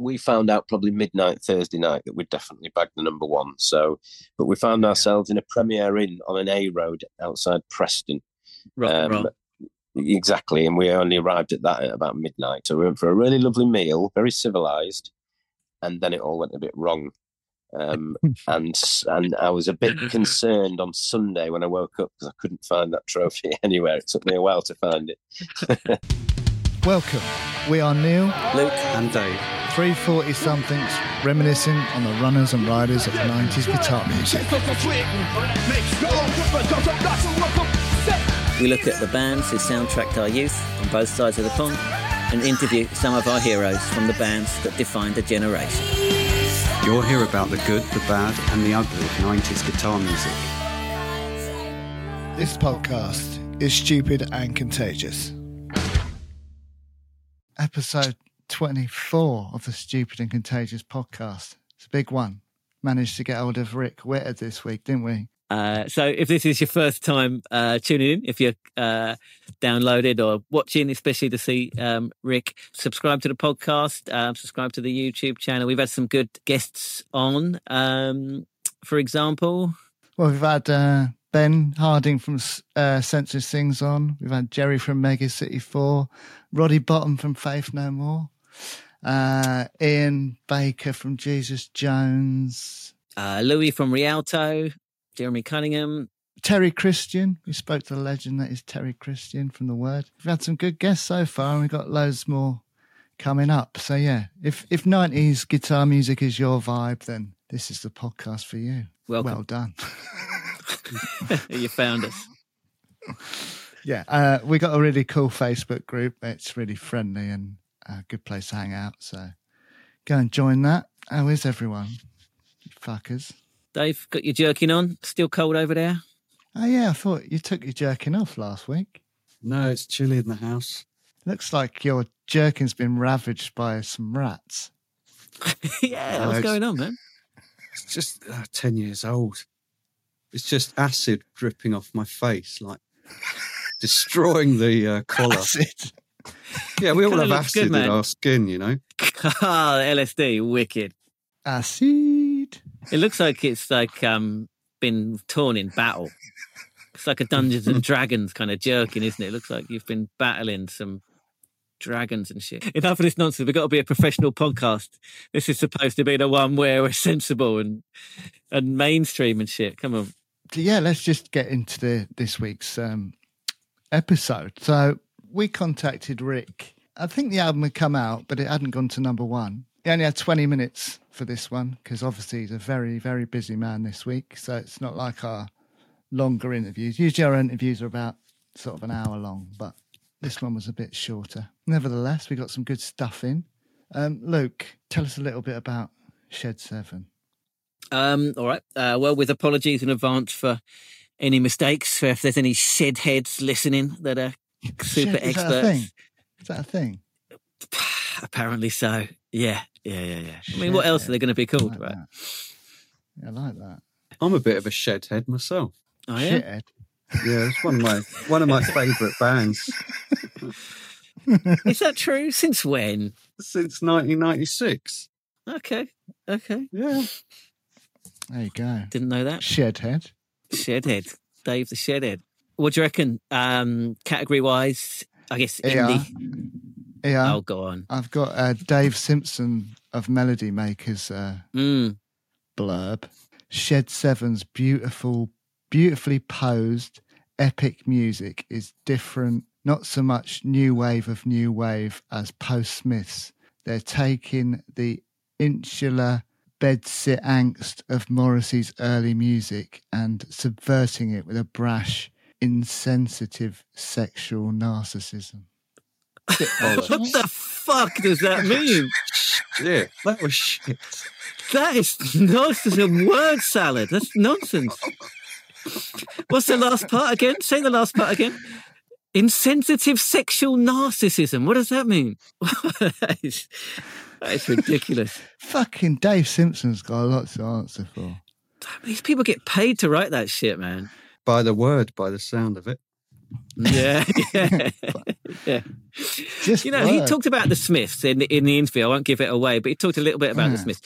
we found out probably midnight Thursday night that we'd definitely bagged the number one. So, but we found ourselves in a Premier Inn on an A road outside Preston. Rock Um, roll. Exactly, and we only arrived at that at about midnight. So we went for a really lovely meal, very civilized, and then it all went a bit wrong. Um, and and I was a bit concerned on Sunday when I woke up because I couldn't find that trophy anywhere. It took me a while to find it. Welcome. We are Neil, Luke. and Dave. 340 somethings, reminiscing on the runners and riders of 90s guitar music. We look at the bands who soundtracked our youth on both sides of the pond and interview some of our heroes from the bands that defined a generation. You'll hear about the good, the bad, and the ugly of 90s guitar music. This podcast is stupid and contagious. Episode 24 of the Stupid and Contagious podcast. It's a big one. Managed to get hold of Rick Witter this week, didn't we? Uh, so if this is your first time uh, tuning in, if you're uh, downloaded or watching, especially to see um, Rick, subscribe to the podcast, um, subscribe to the YouTube channel. We've had some good guests on. Um, for example, Well, we've had uh, Ben Harding from uh, Senseless Things On. We've had Jerry from Mega City 4, Roddy Bottum from Faith No More, uh, Ian Baker from Jesus Jones, uh, Louis from Rialto, Jeremy Cunningham, Terry Christian. We spoke to the legend that is Terry Christian from The Word. We've had some good guests so far, and we've got loads more coming up. So, yeah, if, if 90s guitar music is your vibe, then this is the podcast for you. Welcome. Well done. you found us. Yeah, uh, we got a really cool Facebook group. It's really friendly and a good place to hang out. So go and join that. How is everyone? You fuckers. Dave, got your jerking on? Still cold over there? Oh, yeah, I thought you took your jerking off last week. No, it's chilly in the house. Looks like your jerkin's been ravaged by some rats. yeah, No, what's going on, man? It's just uh, 10 years old. It's just acid dripping off my face, like destroying the uh, collar. Acid. Yeah, we all Kinda have looks good, acid man. in our skin, you know. Ah, LSD, wicked. Acid. It looks like it's like um been torn in battle. It's like a Dungeons and Dragons kind of jerking, isn't it? It looks like you've been battling some dragons and shit. Enough of this nonsense. We've got to be a professional podcast. This is supposed to be the one where we're sensible and and mainstream and shit. Come on. Yeah, let's just get into the this week's um, episode. So we contacted Rick. I think the album had come out, but it hadn't gone to number one. He only had 20 minutes for this one because obviously he's a very, very busy man this week. So it's not like our longer interviews. Usually our interviews are about sort of an hour long, but this one was a bit shorter. Nevertheless, we got some good stuff in. Um, Luke, tell us a little bit about Shed 7. Um, all right. Uh, well, with apologies in advance for any mistakes, if there's any shed heads listening that are super Shed- is that a experts. thing? Is that a thing? Apparently so. Yeah, yeah, yeah, yeah. I mean, Shit, what else yeah. are they going to be I called, like right? Yeah, I like that. I'm a bit of a shed head myself. Oh, yeah. Shithead. Yeah, it's one of my one of my favourite bands Is that true? Since when? since 1996. Okay, okay. Yeah, There you go. Didn't know that. Shedhead. Shedhead, Dave the Shedhead. What do you reckon? Um, category wise, I guess Yeah. indie. Yeah. Oh, go on. I've got uh, Dave Simpson of Melody Makers uh, Mm. blurb. Shed Seven's beautiful, beautifully posed, epic music is different, not so much new wave of new wave as post Smiths. They're taking the insular bedsit angst of Morrissey's early music and subverting it with a brash, insensitive sexual narcissism. What the fuck does that mean? yeah, that was shit. That is. A word salad. That's nonsense. What's the last part again? Say the last part again. Insensitive sexual narcissism. What does that mean? that, is, that is ridiculous. Fucking Dave Simpson's got a lot to answer for. These people get paid to write that shit, man. By the word, by the sound of it. Yeah, yeah. Yeah. Just You know, he talked about the Smiths in the, in the interview. I won't give it away, but he talked a little bit about the Smiths.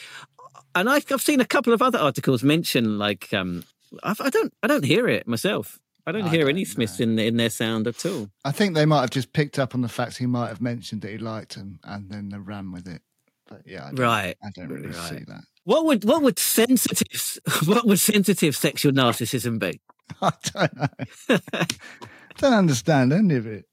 And I've, I've seen a couple of other articles mention like um, I've, I don't I don't hear it myself. I don't I hear don't any Smiths in in their sound at all. I think they might have just picked up on the fact he might have mentioned that he liked him, and then they ran with it. But yeah, I don't, Right. I don't really see that. What would what would sensitive what would sensitive sexual narcissism be? I don't know. I don't understand any of it.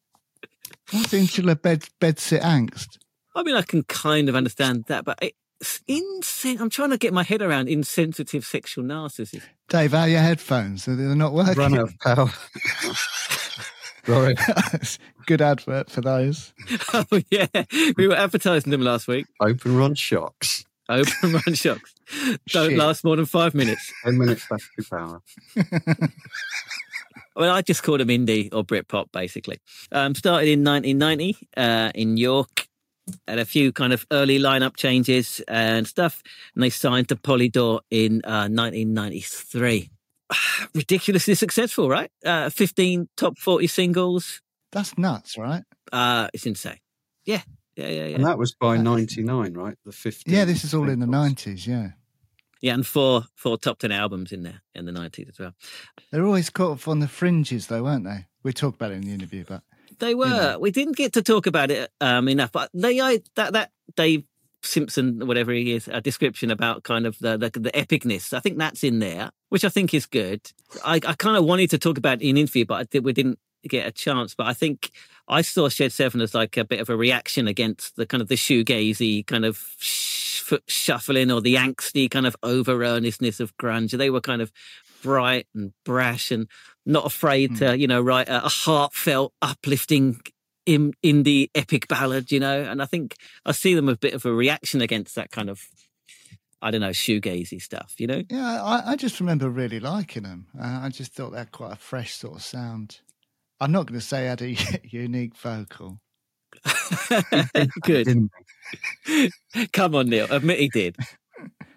What's insular bed bed sit angst? I mean, I can kind of understand that, but it's insen- I'm trying to get my head around insensitive sexual narcissism. Dave, how are your headphones? They're they not working? Run out of power. Sorry. Good advert for those. Oh yeah, we were advertising them last week. Open run shocks. OpenRun Shokz don't Shit. last more than five minutes. 10 minutes battery power. Well, I just called them indie or Britpop, basically. Um, started in 1990 uh, in York. Had a few kind of early lineup changes and stuff, and they signed to Polydor in uh, 1993. Ridiculously successful, right? Uh, 15 top 40 singles. That's nuts, right? Uh, it's insane. Yeah, yeah, yeah, And yeah. that was by 99, right? The 50. Yeah, this is all in the nineties. Yeah, Yeah, and four four top 10 albums in there in the 90s as well. they're always caught up on the fringes, though, weren't they? We talked about it in the interview, but They were. know. We didn't get to talk about it um, enough, but they, I, that that Dave Simpson, whatever he is, a description about kind of the, the the epicness. I think that's in there, which I think is good. I, I kind of wanted to talk about it in interview, but I did, we didn't get a chance. But I think I saw Shed Seven as like a bit of a reaction against the kind of the shoegazy kind of sh- shuffling or the angsty kind of over earnestness of grunge. They were kind of bright and brash and not afraid to, you know, write a, a heartfelt, uplifting in, indie epic ballad, you know. And I think I see them a bit of a reaction against that kind of, I don't know, shoegazy stuff, you know. yeah, I, I just remember really liking them. Uh, I just thought they had quite a fresh sort of sound. I'm not going to say I had a unique vocal. Good. Didn't Come on, Neil. Admit he did.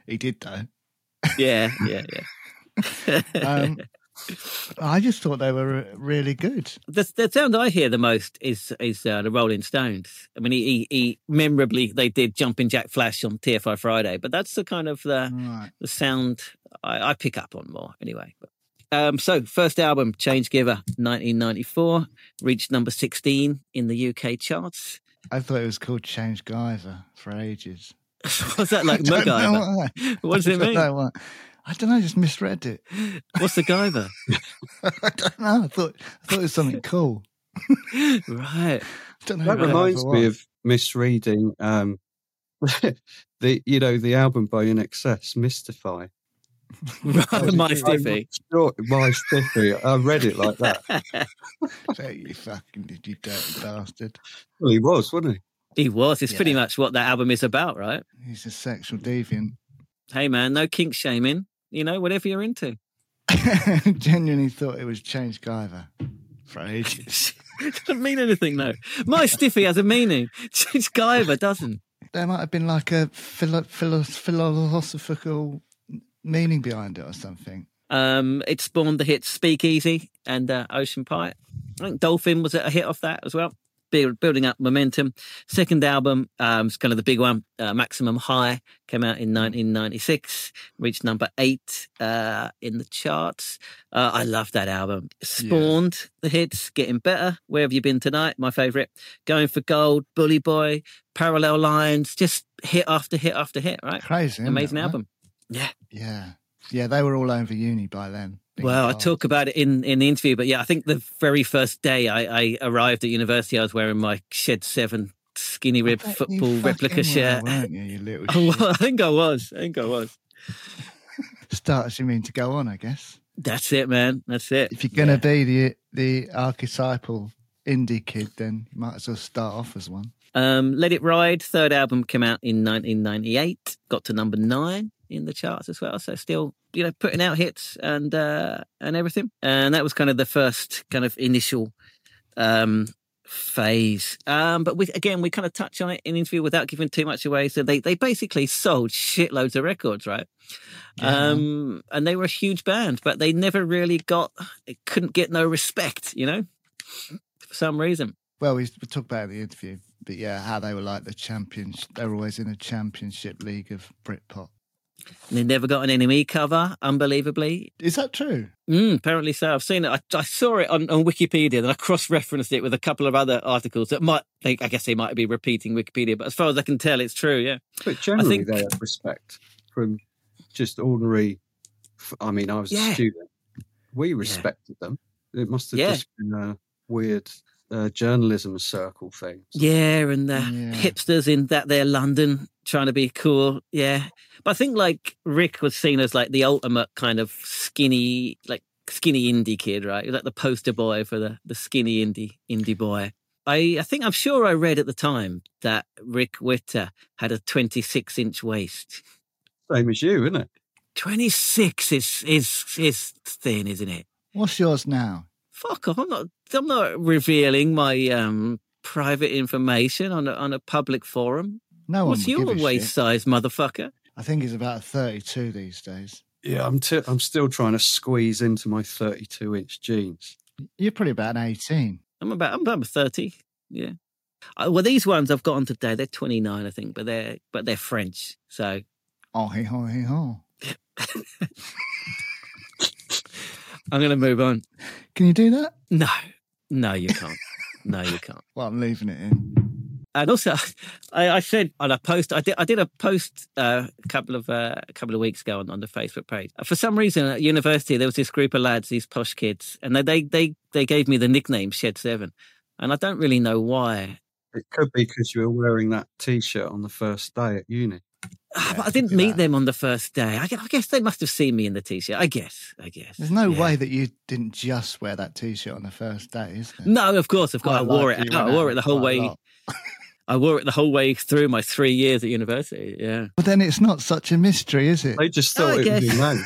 He did though. Yeah, yeah, yeah. Um, I just thought they were really good. the, the sound I hear the most is is uh, the Rolling Stones. I mean, he, he, he memorably they did Jumping Jack Flash on TFI Friday, but that's the kind of the Right. the sound I, I pick up on more anyway. But, um, so first album, Change Giver, 1994, reached number 16 in the UK charts. I thought it was called Change Guyver for ages. What's that like, I don't MacGyver? why. What does I it mean? know why. I don't know. I just misread it. What's the Guyver? I don't know. I thought I thought it was something cool. right. I don't know. That what reminds me of misreading um, the you know the album by INXS, Mystify. Right. My Stiffy. Sure, my Stiffy. I read it like that. There you fucking did, you dirty bastard. Well, he was, wasn't he? He was. It's pretty much what that album is about, right? He's a sexual deviant. Hey, man, no kink shaming. You know, whatever you're into. Genuinely thought it was Change Guyver for ages. doesn't mean anything, though. My Stiffy has a meaning. Change Guyver doesn't. There might have been like a philo- philo- philosophical meaning behind it or something. Um, it spawned the hits Speakeasy and uh, Ocean Pie. I think Dolphin was a hit off that as well. Build, building up momentum. Second album, um, is kind of the big one. Uh, Maximum High came out in 1996, reached number eight uh, in the charts. Uh, I love that album. Spawned the hits, getting better. Where have you been tonight? My favorite. Going for gold, Bully Boy, Parallel Lines, just hit after hit after hit. Right, Crazy. isn't it, amazing right? Yeah. Yeah. Yeah, they were all over uni by then. Well, I talk about it in, in the interview, but yeah, I think the very first day I, I arrived at university, I was wearing my Shed 7 skinny rib I football replica were, shirt. weren't you, you little shit. I think I was. I think I was. Starts you mean to go on, I guess. That's it, man. That's it. If you're going to be the the archetypal indie kid, then you might as well start off as one. Um, Let It Ride, third album came out in 1998, got to number nine in the charts as well. So still, you know, putting out hits and uh, and everything. And that was kind of the first kind of initial um, phase. Um, but we again, we kind of touch on it in the interview without giving too much away. So they they basically sold shitloads of records, right? Yeah. Um, and they were a huge band, but they never really got, it couldn't get no respect, you know, for some reason. Well, we, we talked about it in the interview, but yeah, how they were like the champions. They were always in a championship league of Britpop. And they never got an NME cover, unbelievably. Is that true? Mm, apparently so. I've seen it. I, I saw it on, on Wikipedia, and I cross-referenced it with a couple of other articles that might. They, I guess they might be repeating Wikipedia, but as far as I can tell, it's true. Yeah. But generally, think- they have respect from just ordinary. I mean, I was Yeah. a student. We respected them. It must have Yeah. just been a weird uh, journalism circle thing. Yeah, and the Yeah. hipsters in that there London trying to be cool. Yeah, but I think like Rick was seen as like the ultimate kind of skinny, like skinny indie kid, right? He was like the poster boy for the the skinny indie indie boy. I I think I'm sure I read at the time that Rick Witter had a 26 inch waist. Same as you, isn't it? 26 is is is thin, isn't it? What's yours now? Fuck off! I'm not. I'm not revealing my um private information on a on a public forum. No one What's will your give a waist shit. size, motherfucker? I think he's about 32 these days. Yeah, I'm. T- I'm still trying to squeeze into my 32 inch jeans. You're probably about an 18. I'm about. I'm about thirty. Yeah. Uh, well, these ones I've got on today, they're 29, I think, but they're but they're French. So Oh, hey, ho, hey, ho. I'm going to move on. Can you do that? No, no, you can't. no, you can't. Well, I'm leaving it in. And also, I, I said on a post, I did, I did a post uh, a couple of uh, a couple of weeks ago on, on the Facebook page. For some reason, at university, there was this group of lads, these posh kids, and they they they, they gave me the nickname Shed Seven, and I don't really know why. It could be because you were wearing that T-shirt on the first day at uni. Ah, Yeah, but I didn't meet that. them on the first day. I guess, they must have seen me in the t-shirt. I guess. I guess. There's no Yeah. way that you didn't just wear that t-shirt on the first day, is there? No, of course, of course. I wore it. likely you out. I wore it the whole way. lot. I wore it the whole way through my three years at university. Yeah. But then it's not such a mystery, is it? I just Oh, I thought it would be guess. low.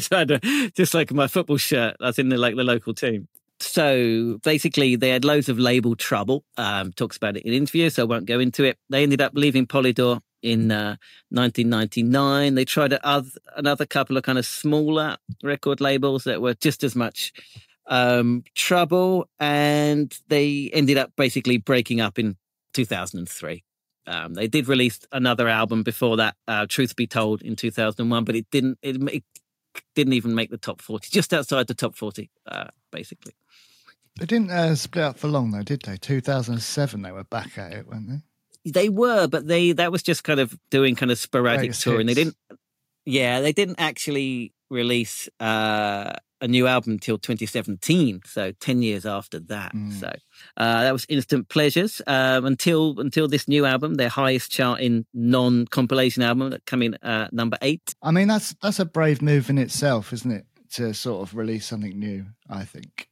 So I had a- just like my football shirt. That's in the like the local team. So basically, they had loads of label trouble. Um, talks about it in interviews, so I won't go into it. They ended up leaving Polydor in uh, 1999. They tried a oth- another couple of kind of smaller record labels that were just as much um, trouble, and they ended up basically breaking up in 2003. Um, they did release another album before that, uh, Truth Be Told, in 2001, but it didn't. It, it didn't even make the top 40, just outside the top 40, uh, basically. They didn't uh, split up for long, though, did they? 2007, they were back at it, weren't they? They were, but they that was just kind of doing kind of sporadic touring. They didn't, yeah, they didn't actually release uh, a new album until 2017, so 10 years after that. Mm. So uh, that was Instant Pleasures um, until until this new album, their highest charting non compilation album, that come in uh, number eight. I mean, that's that's a brave move in itself, isn't it? To sort of release something new, I think.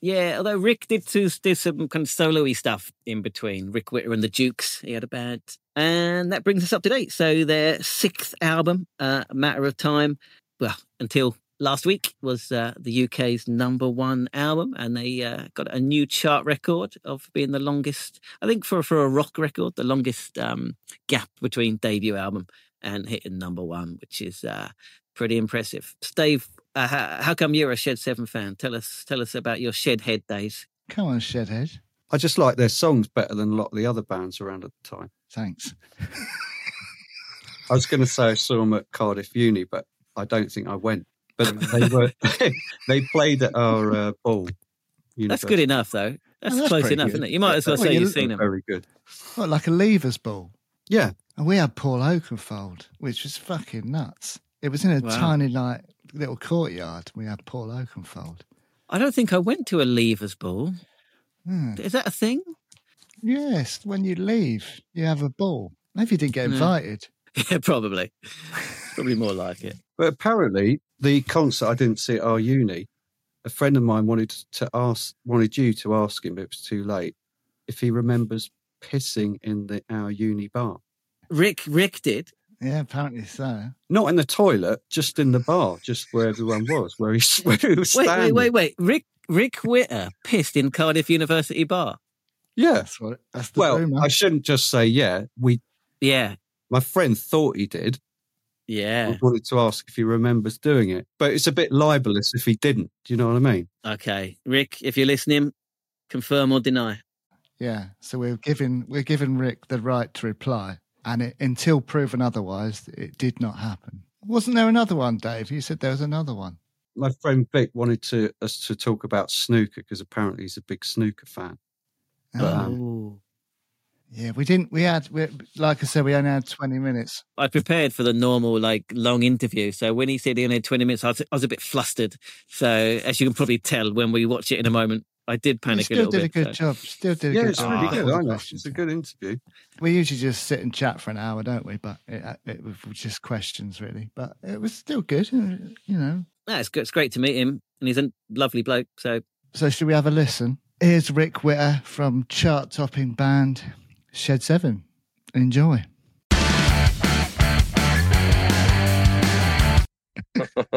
Yeah, although Rick did, do, did some kind of solo-y stuff in between. Rick Witter and the Dukes, he had a band. And that brings us up to date. So their sixth album, uh, A Matter of Time, well, until last week, was uh, the UK's number one album. And they uh, got a new chart record of being the longest, I think for, for a rock record, the longest um, gap between debut album and hitting number one, which is uh, pretty impressive. Steve, uh, how, how come you're a Shed Seven fan? Tell us, tell us about your Shed Head days. Come on, Shedhead. I just like their songs better than a lot of the other bands around at the time. Thanks. I was going to say I saw them at Cardiff Uni, but I don't think I went. But they were they played at our uh, ball. That's good enough, though. That's, that's close enough, good. isn't it? You might as well Well, say you you've seen them. Very good. What, like a levers ball? Yeah, And we had Paul Oakenfold, which was fucking nuts. It was in a Wow. tiny, like, little courtyard. We had Paul Oakenfold. I don't think I went to a levers ball. Hmm. Is that a thing? Yes, when you leave, you have a ball. Maybe you didn't get Yeah. invited. Yeah, probably. Probably more like it. but apparently the concert I didn't see at our uni. A friend of mine wanted to ask, wanted you to ask him, but it was too late, if he remembers pissing in the our uni bar. Rick, Rick did. Yeah, apparently so. Not in the toilet, just in the bar, just where everyone was, where he, where he was Wait, standing. wait, wait, wait. Rick, Rick Witter pissed in Cardiff University bar. Yeah. That's what. That's the Well, rumor. I shouldn't just say yeah. We, Yeah, my friend thought he did. Yeah. I wanted to ask if he remembers doing it, but it's a bit libelous if he didn't. Do you know what I mean? Okay, Rick, if you're listening, Confirm or deny? Yeah. So we're giving we're giving Rick the right to reply, and it, until proven otherwise, it did not happen. Wasn't there another one, Dave? You said there was another one. My friend Vic wanted to us to talk about snooker because apparently he's a big snooker fan. But, um, Ooh. Yeah, we didn't. We had, we, like I said, we only had twenty minutes. I prepared for the normal, like, long interview. So when he said he only had 20 minutes, I was, I was a bit flustered. So as you can probably tell when we watch it in a moment, I did You panic a bit. still little did bit. a good so- job. Still did a yeah, good it's job. really with good. all I the know. It's a good interview. We usually just sit and chat for an hour, don't we? But it, it was just questions, really. But it was still good, uh, you know. No, it's, good. it's great to meet him. And he's a lovely bloke. So So should we have a listen? Here's Rick Witter from chart-topping band Shed Seven. Enjoy.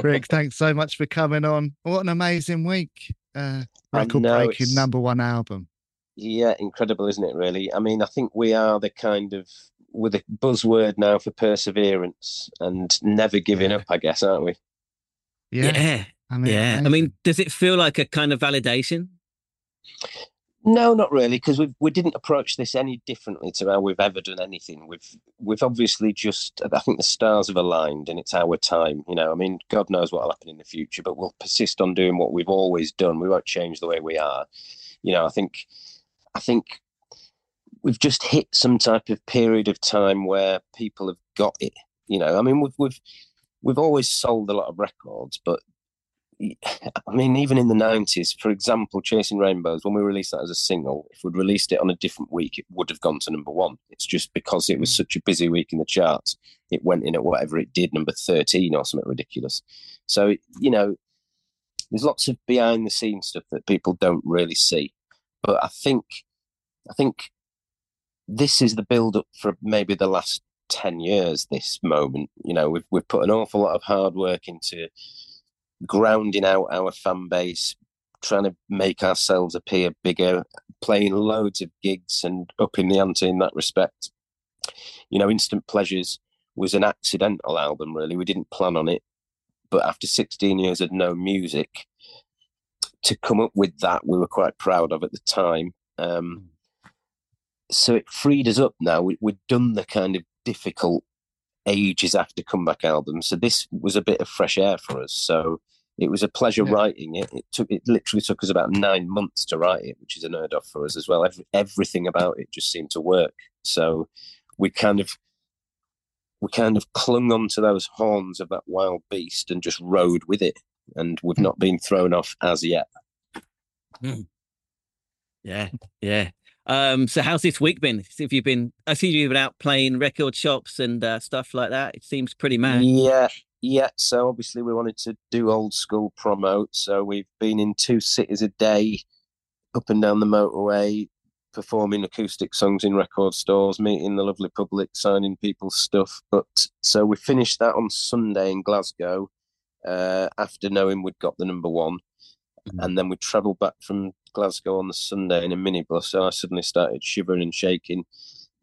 Rick, thanks so much for coming on. What an amazing week! Uh, record breaking number one album. Yeah, incredible, isn't it? Really. I mean, I think we are the kind of with a buzzword now for perseverance and never giving Yeah. up. I guess, aren't we? Yeah, yeah. I mean, Yeah. I mean, does it feel like a kind of validation? No, not really, because we we didn't approach this any differently to how we've ever done anything. We've we've obviously just I think the stars have aligned and it's our time. You know, I mean, God knows what will happen in the future, but we'll persist on doing what we've always done. We won't change the way we are. You know, I think I think we've just hit some type of period of time where people have got it. You know, I mean, we've we've we've always sold a lot of records, but I mean, even in the nineties, for example, Chasing Rainbows, when we released that as a single, if we'd released it on a different week, it would have gone to number one. It's just because it was hmm. such a busy week in the charts, it went in at whatever it did, number thirteen or something ridiculous. So you know, there's lots of behind the scenes stuff that people don't really see. But I think, I think this is the build up for maybe the last ten years. This moment, you know, we've we've put an awful lot of hard work into grounding out our fan base, trying to make ourselves appear bigger, playing loads of gigs and upping the ante in that respect. You know, Instant Pleasures was an accidental album, really. We didn't plan on it. But after 16 years of no music, to come up with that, we were quite proud of at the time. Um, so it freed us up now. We, we'd done the kind of difficult ages after comeback album. So this was a bit of fresh air for us. So it was a pleasure Yeah. writing it. It took it literally took us about nine months to write it, which is unheard of for us as well. Every, everything about it just seemed to work. So we kind of we kind of clung onto those horns of that wild beast and just rode with it. And we've not been thrown off as yet. Yeah. Yeah. Um, so how's this week been? Have you've been I see you've been out playing record shops and uh, stuff like that. It seems pretty mad. Yeah, yeah. So obviously we wanted to do old school promote. So we've been in two cities a day, up and down the motorway, performing acoustic songs in record stores, meeting the lovely public, signing people's stuff. But so we finished that on Sunday in Glasgow, uh, after knowing we'd got the number one. Mhm. And then we travelled back from Glasgow on the Sunday in a minibus. So I suddenly started shivering and shaking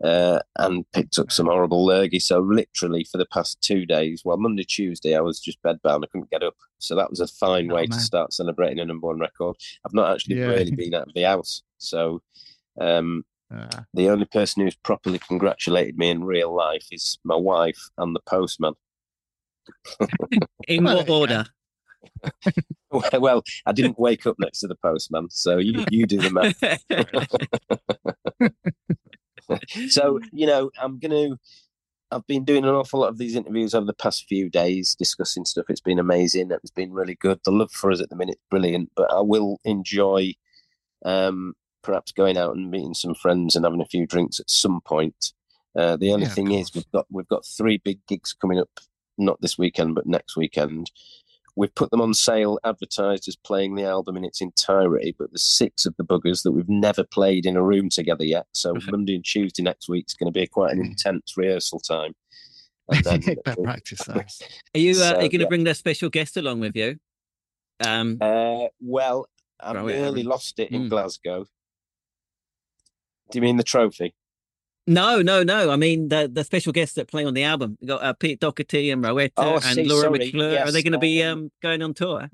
uh, and picked up some horrible lurgy. So literally for the past two days, well, Monday, Tuesday, I was just bedbound. I couldn't get up. So that was a fine Oh, way man. to start celebrating a number one record. I've not actually Yeah. really been out of the house. So um, Uh, the only person who's properly congratulated me in real life is my wife and the postman. In what order? well, I didn't wake up next to the postman. So you, you do the math. so you know i'm gonna i've been doing an awful lot of these interviews over the past few days discussing stuff. It's been amazing. It's been really good. The love for us at the minute brilliant. But i will enjoy um perhaps going out and meeting some friends and having a few drinks at some point. Uh, the only Yeah, thing is we've got we've got three big gigs coming up not this weekend but next weekend We've put them on sale, advertised as playing the album in its entirety, but there's six of the buggers that we've never played in a room together yet. So Monday and Tuesday next week is going to be quite an intense rehearsal time. And then, better practice those. Are you uh, So, are you going to yeah. bring the special guest along with you? Um, uh, well, I nearly lost it in Mm. Glasgow. Do you mean the trophy? No, no, no. I mean the the special guests that play on the album. You got uh, Pete Doherty and Rowetta Oh, and Laura sorry. McClure. Are they going to be um, um, going on tour?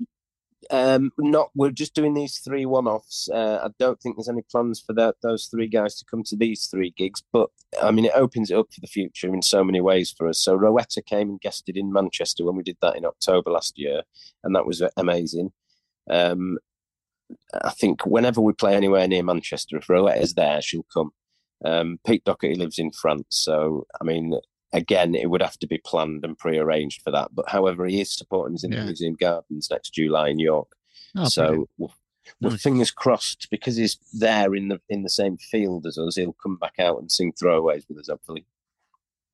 Um, not. We're just doing these three one-offs. Uh, I don't think there's any plans for that those three guys to come to these three gigs. But I mean, it opens it up for the future in so many ways for us. So Rowetta came and guested in Manchester when we did that in October last year, and that was amazing. Um, I think whenever we play anywhere near Manchester, if Rowetta's there, she'll come. Um, Pete Doherty lives in France, so I mean, again, it would have to be planned and pre-arranged for that. But however, he is supporting us in yeah. the Museum Gardens next July in York. Oh, so we're, nice. fingers crossed because he's there in the in the same field as us. He'll come back out and sing throwaways with us, hopefully.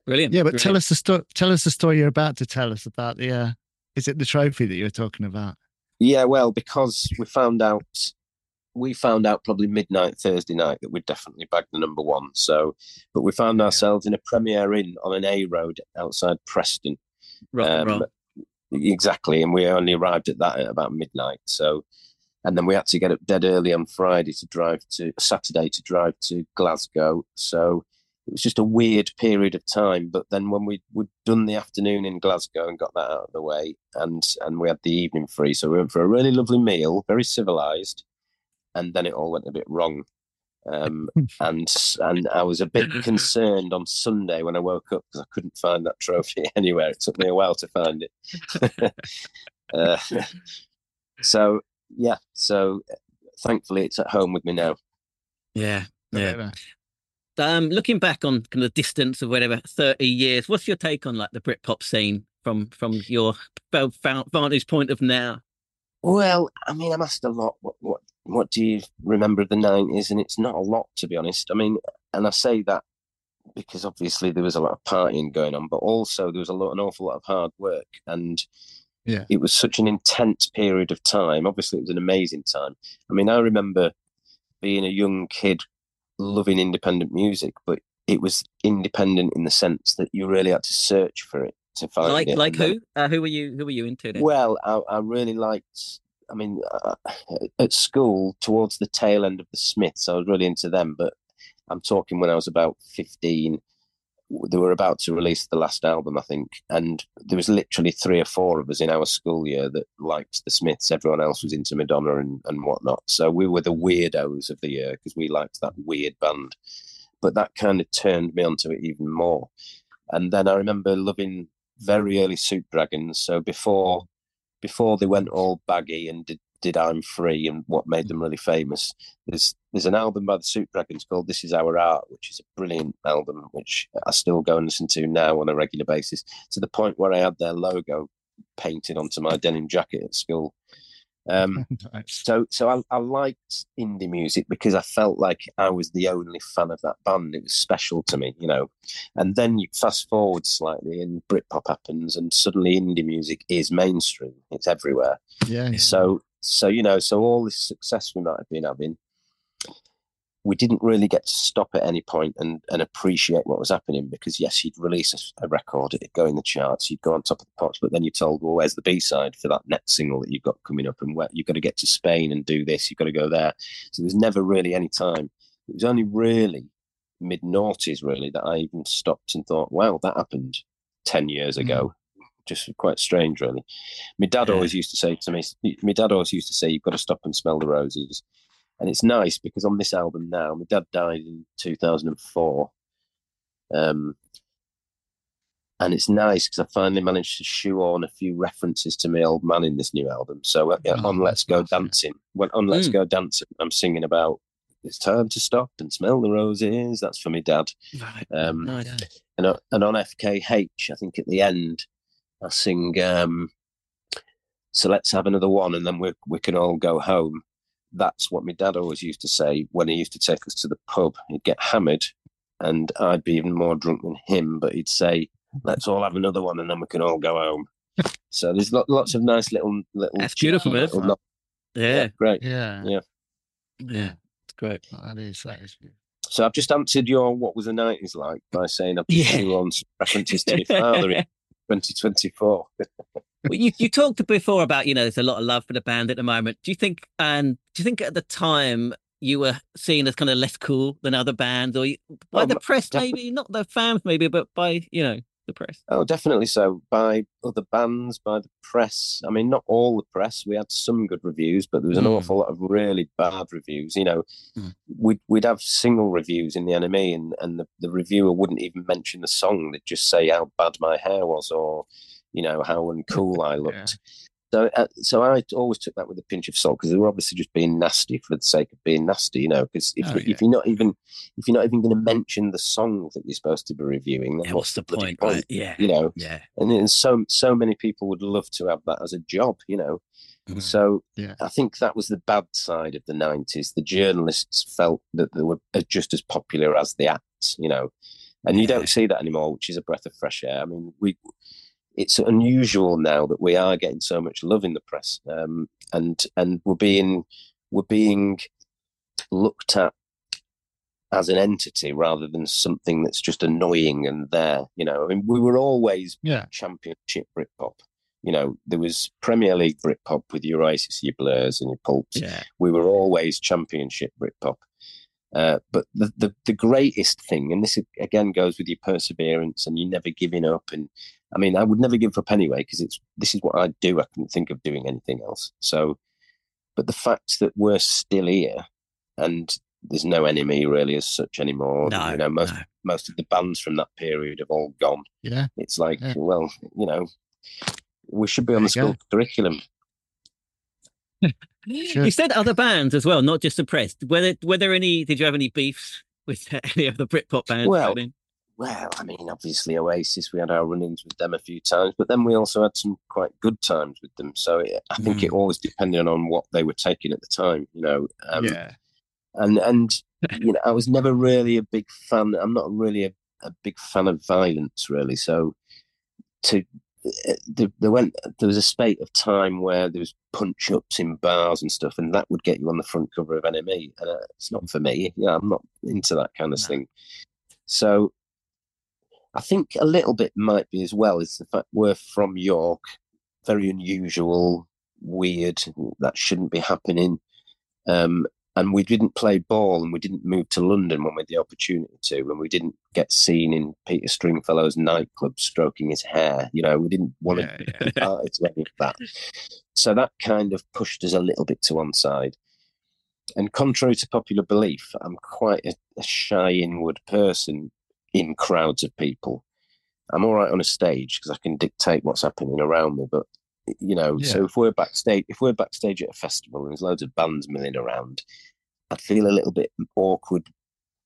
Brilliant. Yeah, but Brilliant. tell us the story. Tell us the story you're about to tell us about the. Uh, is it the trophy that you're talking about? Yeah, well, because we found out we found out probably midnight Thursday night that we'd definitely bagged the number one. So, but we found ourselves in a Premier Inn on an A road outside Preston. um, exactly, and we only arrived at that at about midnight. So, and then we had to get up dead early on Friday to drive to Saturday to drive to Glasgow. So it was just a weird period of time. But then when we would done the afternoon in Glasgow and got that out of the way, and and we had the evening free, so we went for a really lovely meal, very civilized and then it all went a bit wrong. Um, and and I was a bit concerned on Sunday when I woke up because I couldn't find that trophy anywhere. It took me a while to find it. uh, so yeah, so thankfully it's at home with me now. Yeah, yeah. Um, looking back on kind of the distance of whatever thirty years, what's your take on like the Britpop scene from from your vantage point of now? Well, I mean, I'm asked a lot. What, what what do you remember of the 90s? And it's not a lot, to be honest. I mean, and I say that because obviously there was a lot of partying going on, but also there was a lot, an awful lot of hard work. And yeah, it was such an intense period of time. Obviously, it was an amazing time. I mean, I remember being a young kid loving independent music, but it was independent in the sense that you really had to search for it to find like it. like who uh, who were you who were you into then? well I, I really liked I mean, uh, at school, towards the tail end of the Smiths, I was really into them. But I'm talking when I was about 15. They were about to release the last album, I think, and there was literally three or four of us in our school year that liked the Smiths. Everyone else was into Madonna and, and whatnot. So we were the weirdos of the year because we liked that weird band. But that kind of turned me onto it even more. And then I remember loving very early Soup Dragons. So before before they went all baggy and did, did I'm Free and what made them really famous. There's there's an album by the Soup Dragons called This Is Our Art, which is a brilliant album, which I still go and listen to now on a regular basis, to the point where I had their logo painted onto my denim jacket at school. Um, nice. So, so I, I, liked indie music because I felt like I was the only fan of that band. It was special to me, you know. And then you fast forward slightly, and Britpop happens, and suddenly indie music is mainstream. It's everywhere. Yeah. yeah. So, so you know, so all this success we might have been having we didn't really get to stop at any point and, and appreciate what was happening because yes, he'd release a, a, record, it'd go in the charts, you'd go on top of the pops, but then you're told, well, where's the B side for that next single that you've got coming up, and where you've got to get to Spain and do this, you've got to go there. So there's never really any time. It was only really mid noughties really that I even stopped and thought, wow, that happened ten years ago. Mm. Just quite strange, really. My dad yeah. always used to say to me, my dad always used to say, you've got to stop and smell the roses and it's nice because on this album now, my dad died in 2004. Um, and it's nice because I finally managed to shoehorn a few references to my old man in this new album. So uh, oh, on Let's Go Dancing, when on Let's mm. Go Dancing, I'm singing about it's time to stop and smell the roses. That's for me dad. Right. Um, no, and, uh, and on FKH, I think at the end, I sing. Um, so let's have another one, and then we we can all go home that's what my dad always used to say when he used to take us to the pub. He'd get hammered, and I'd be even more drunk than him, but he'd say, "Let's all have another one, and then we can all go home." so there's lots of nice little little. That's beautiful, man. Little, yeah. yeah, great. Yeah, yeah, yeah. It's great. That is that is. Beautiful. So I've just answered your what was the nineties like by saying I've yeah. on references to my father in 2024. well, you you talked before about you know there's a lot of love for the band at the moment. Do you think and do you think at the time you were seen as kind of less cool than other bands, or you, by the press maybe, not the fans maybe, but by you know the press? Oh, definitely so. By other bands, by the press. I mean, not all the press. We had some good reviews, but there was an Mm. awful lot of really bad reviews. You know, Mm. we'd we'd have single reviews in the NME, and and the, the reviewer wouldn't even mention the song. They'd just say how bad my hair was, or you know how uncool I looked. So, uh, so I always took that with a pinch of salt because they were obviously just being nasty for the sake of being nasty, you know. Because if, Oh, yeah. if you're not even if you're not even going to mention the song that you're supposed to be reviewing, then Yeah, what's the bloody point? Right? Yeah. You know, Yeah. and then so so many people would love to have that as a job, you know. Mhm. So Yeah. I think that was the bad side of the nineties. The journalists felt that they were uh, just as popular as the acts, you know, and you don't see that anymore, which is a breath of fresh air. I mean, we it's unusual now that we are getting so much love in the press, um, and and we're being we're being looked at as an entity rather than something that's just annoying and there. You know, I mean, we were always Yeah. Championship Britpop. You know, there was Premier League Britpop with your your Blurs, and your Pulps. Yeah. We were always Championship Britpop. Uh, but the, the the greatest thing, and this again goes with your perseverance and you never giving up. And I mean, I would never give up anyway because it's this is what I do. I couldn't think of doing anything else. So, but the fact that we're still here and there's no NME really as such anymore. No. you know, most no. most of the bands from that period have all gone. Yeah. It's like, Yeah. well, you know, we should be on There the you go. school curriculum. Sure. You said other bands as well, not just the press. Were there, were there any? Did you have any beefs with any of the Britpop bands? Well? Well, I mean, obviously Oasis, we had our run-ins with them a few times, but then we also had some quite good times with them. So it, I think Mm. it always depended on what they were taking at the time, you know. Um, yeah. And and you know, I was never really a big fan. I'm not really a, a big fan of violence, really. So to there, there went there was a spate of time where there was punch ups in bars and stuff, and that would get you on the front cover of NME, and uh, it's not for me. Yeah, I'm not into that kind of No. thing. So I think a little bit might be as well is the fact we're from York, very unusual, weird. That shouldn't be happening. Um, and we didn't play ball, and we didn't move to London when we had the opportunity to, and we didn't get seen in Peter Stringfellow's nightclub stroking his hair. You know, we didn't want Yeah, to yeah. be party to any of that. So that kind of pushed us a little bit to one side. And contrary to popular belief, I'm quite a, a shy inward person in crowds of people. I'm all right on a stage because I can dictate what's happening around me. But you know, so if we're backstage, if we're backstage at a festival and there's loads of bands milling around, I'd feel a little bit awkward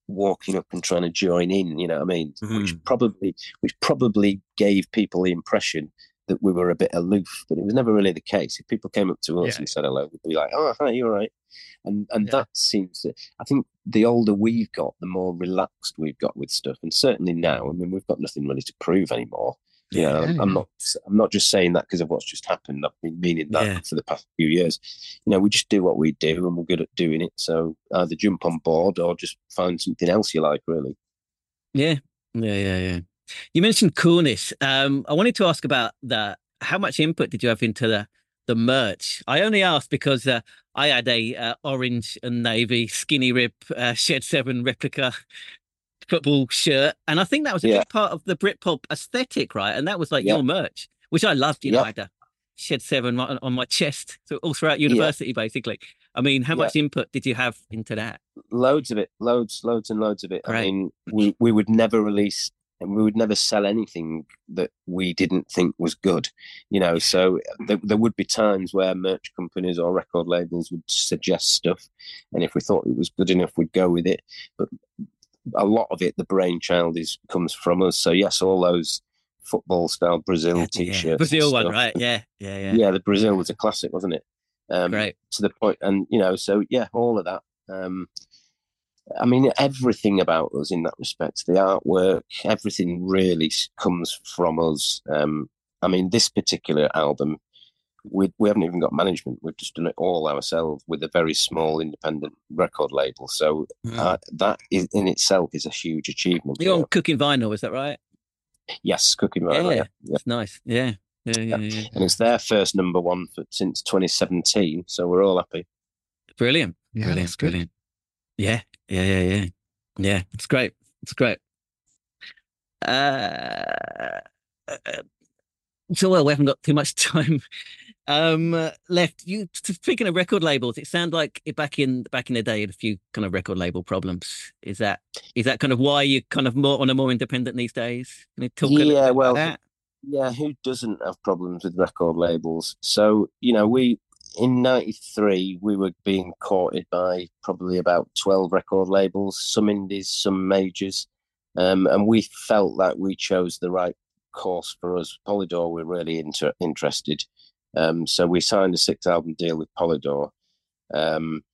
walking up and trying to join in. You know what I mean? Which Mhm. probably, which probably gave people the impression that we were a bit aloof, but it was never really the case. If people came up to us Yeah. and said hello, we'd be like, "Oh, hi, you're right," and and Yeah. that seems to. I think the older we've got, the more relaxed we've got with stuff, and certainly now, I mean, we've got nothing really to prove anymore. Know, I'm, Yeah, I'm not. I'm not just saying that because of what's just happened. I've been meaning that Yeah. for the past few years. You know, we just do what we do, and we're good at doing it. So either jump on board or just find something else you like. Really. Yeah, yeah, yeah, yeah. You mentioned coolness. Um, I wanted to ask about that. How much input did you have into the the merch? I only asked because uh, I had a uh, orange and navy skinny rib uh, Shed Seven replica football shirt, and I think that was a Yeah. big part of the Britpop aesthetic, right? And that was like your merch, which I loved. You know, I had a Shed Seven on, my chest, so all throughout university, basically. I mean, how much input did you have into that? loads of it, loads, loads and loads of it. I mean, we, we would never release and we would never sell anything that we didn't think was good, you know. So uh, there, there would be times where merch companies or record labels would suggest stuff, and if we thought it was good enough, we'd go with it. But a lot of it, the brainchild is comes from us. So yes, all those football style Brazil Yeah, t-shirts, yeah. Brazil one, right? Yeah, yeah, yeah. Yeah, the Brazil was a classic, wasn't it? Um, Great. to the point and you know so yeah all of that um i mean everything about us in that respect the artwork everything really comes from us um i mean this particular album we, we haven't even got management we've just done it all ourselves with a very small independent record label so Mm. uh, that is, in itself is a huge achievement You're on know. cooking vinyl, is that right? yes cooking Vinyl. yeah, yeah, yeah. it's nice. Yeah, yeah, yeah, yeah. and it's their first number one for, since 2017 so we're all happy Brilliant, Yeah, brilliant, that's good. brilliant. Yeah, yeah, yeah, yeah, yeah. It's great. It's great. Uh, so well, we haven't got too much time um, left. You speaking of record labels, it sounded like back in back in the day, had a few kind of record label problems. Is that is that kind of why you're kind of more on a more independent these days? Can you talk yeah, well, yeah. Who doesn't have problems with record labels? So you know, we in '93 we were being courted by probably about 12 record labels, some indies, some majors, um, and we felt that we chose the right course for us. Polydor were really inter- interested. Um, so we signed a six album deal with Polydor. Um,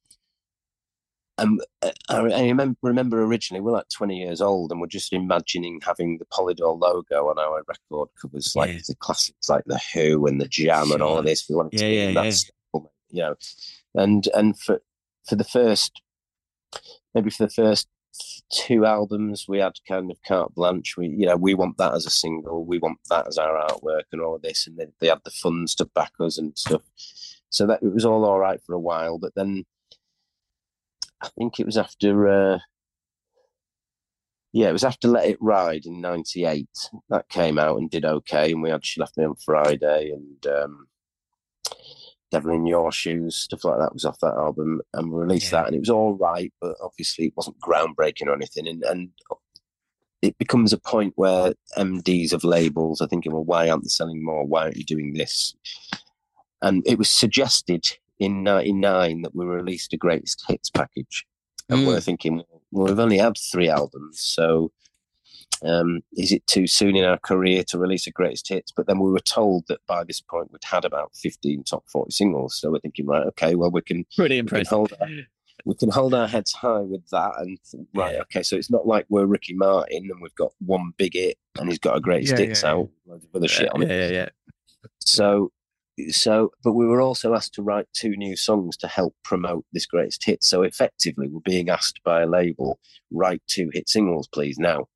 and uh, I, remember, remember originally we're like 20 years old and we're just imagining having the Polydor logo on our record covers, like yeah. the classics like The Who and The Jam sure. and all of this. We wanted yeah, to yeah, that yeah. you know. And, and for, for the first, maybe for the first two albums we had kind of carte blanche. We you know we want that as a single we want that as our artwork and all of this and they, they had the funds to back us and stuff. So that it was all all right for a while but then i think it was after uh yeah it was after let it ride in 98 that came out and did okay and we had she left me on friday and um Devil in Your Shoes, stuff like that was off that album, and we released yeah. that, and it was all right, but obviously it wasn't groundbreaking or anything. And, and it becomes a point where MDs of labels are thinking, well, why aren't they selling more? Why aren't you doing this? And it was suggested in '99 that we released a greatest hits package, and mm. we're thinking, well, we've only had three albums, so um, is it too soon in our career to release a greatest hits? But then we were told that by this point we'd had about 15 top 40 singles. So we're thinking, right, okay, well, we can, Pretty impressive. We can hold our, we can hold our heads high with that. And right, okay, so it's not like we're Ricky Martin and we've got one big hit and he's got a greatest yeah, hits yeah, out, yeah. loads of other shit on yeah, it. Yeah, yeah, So so but we were also asked to write two new songs to help promote this greatest hit so effectively we're being asked by a label write two hit singles please now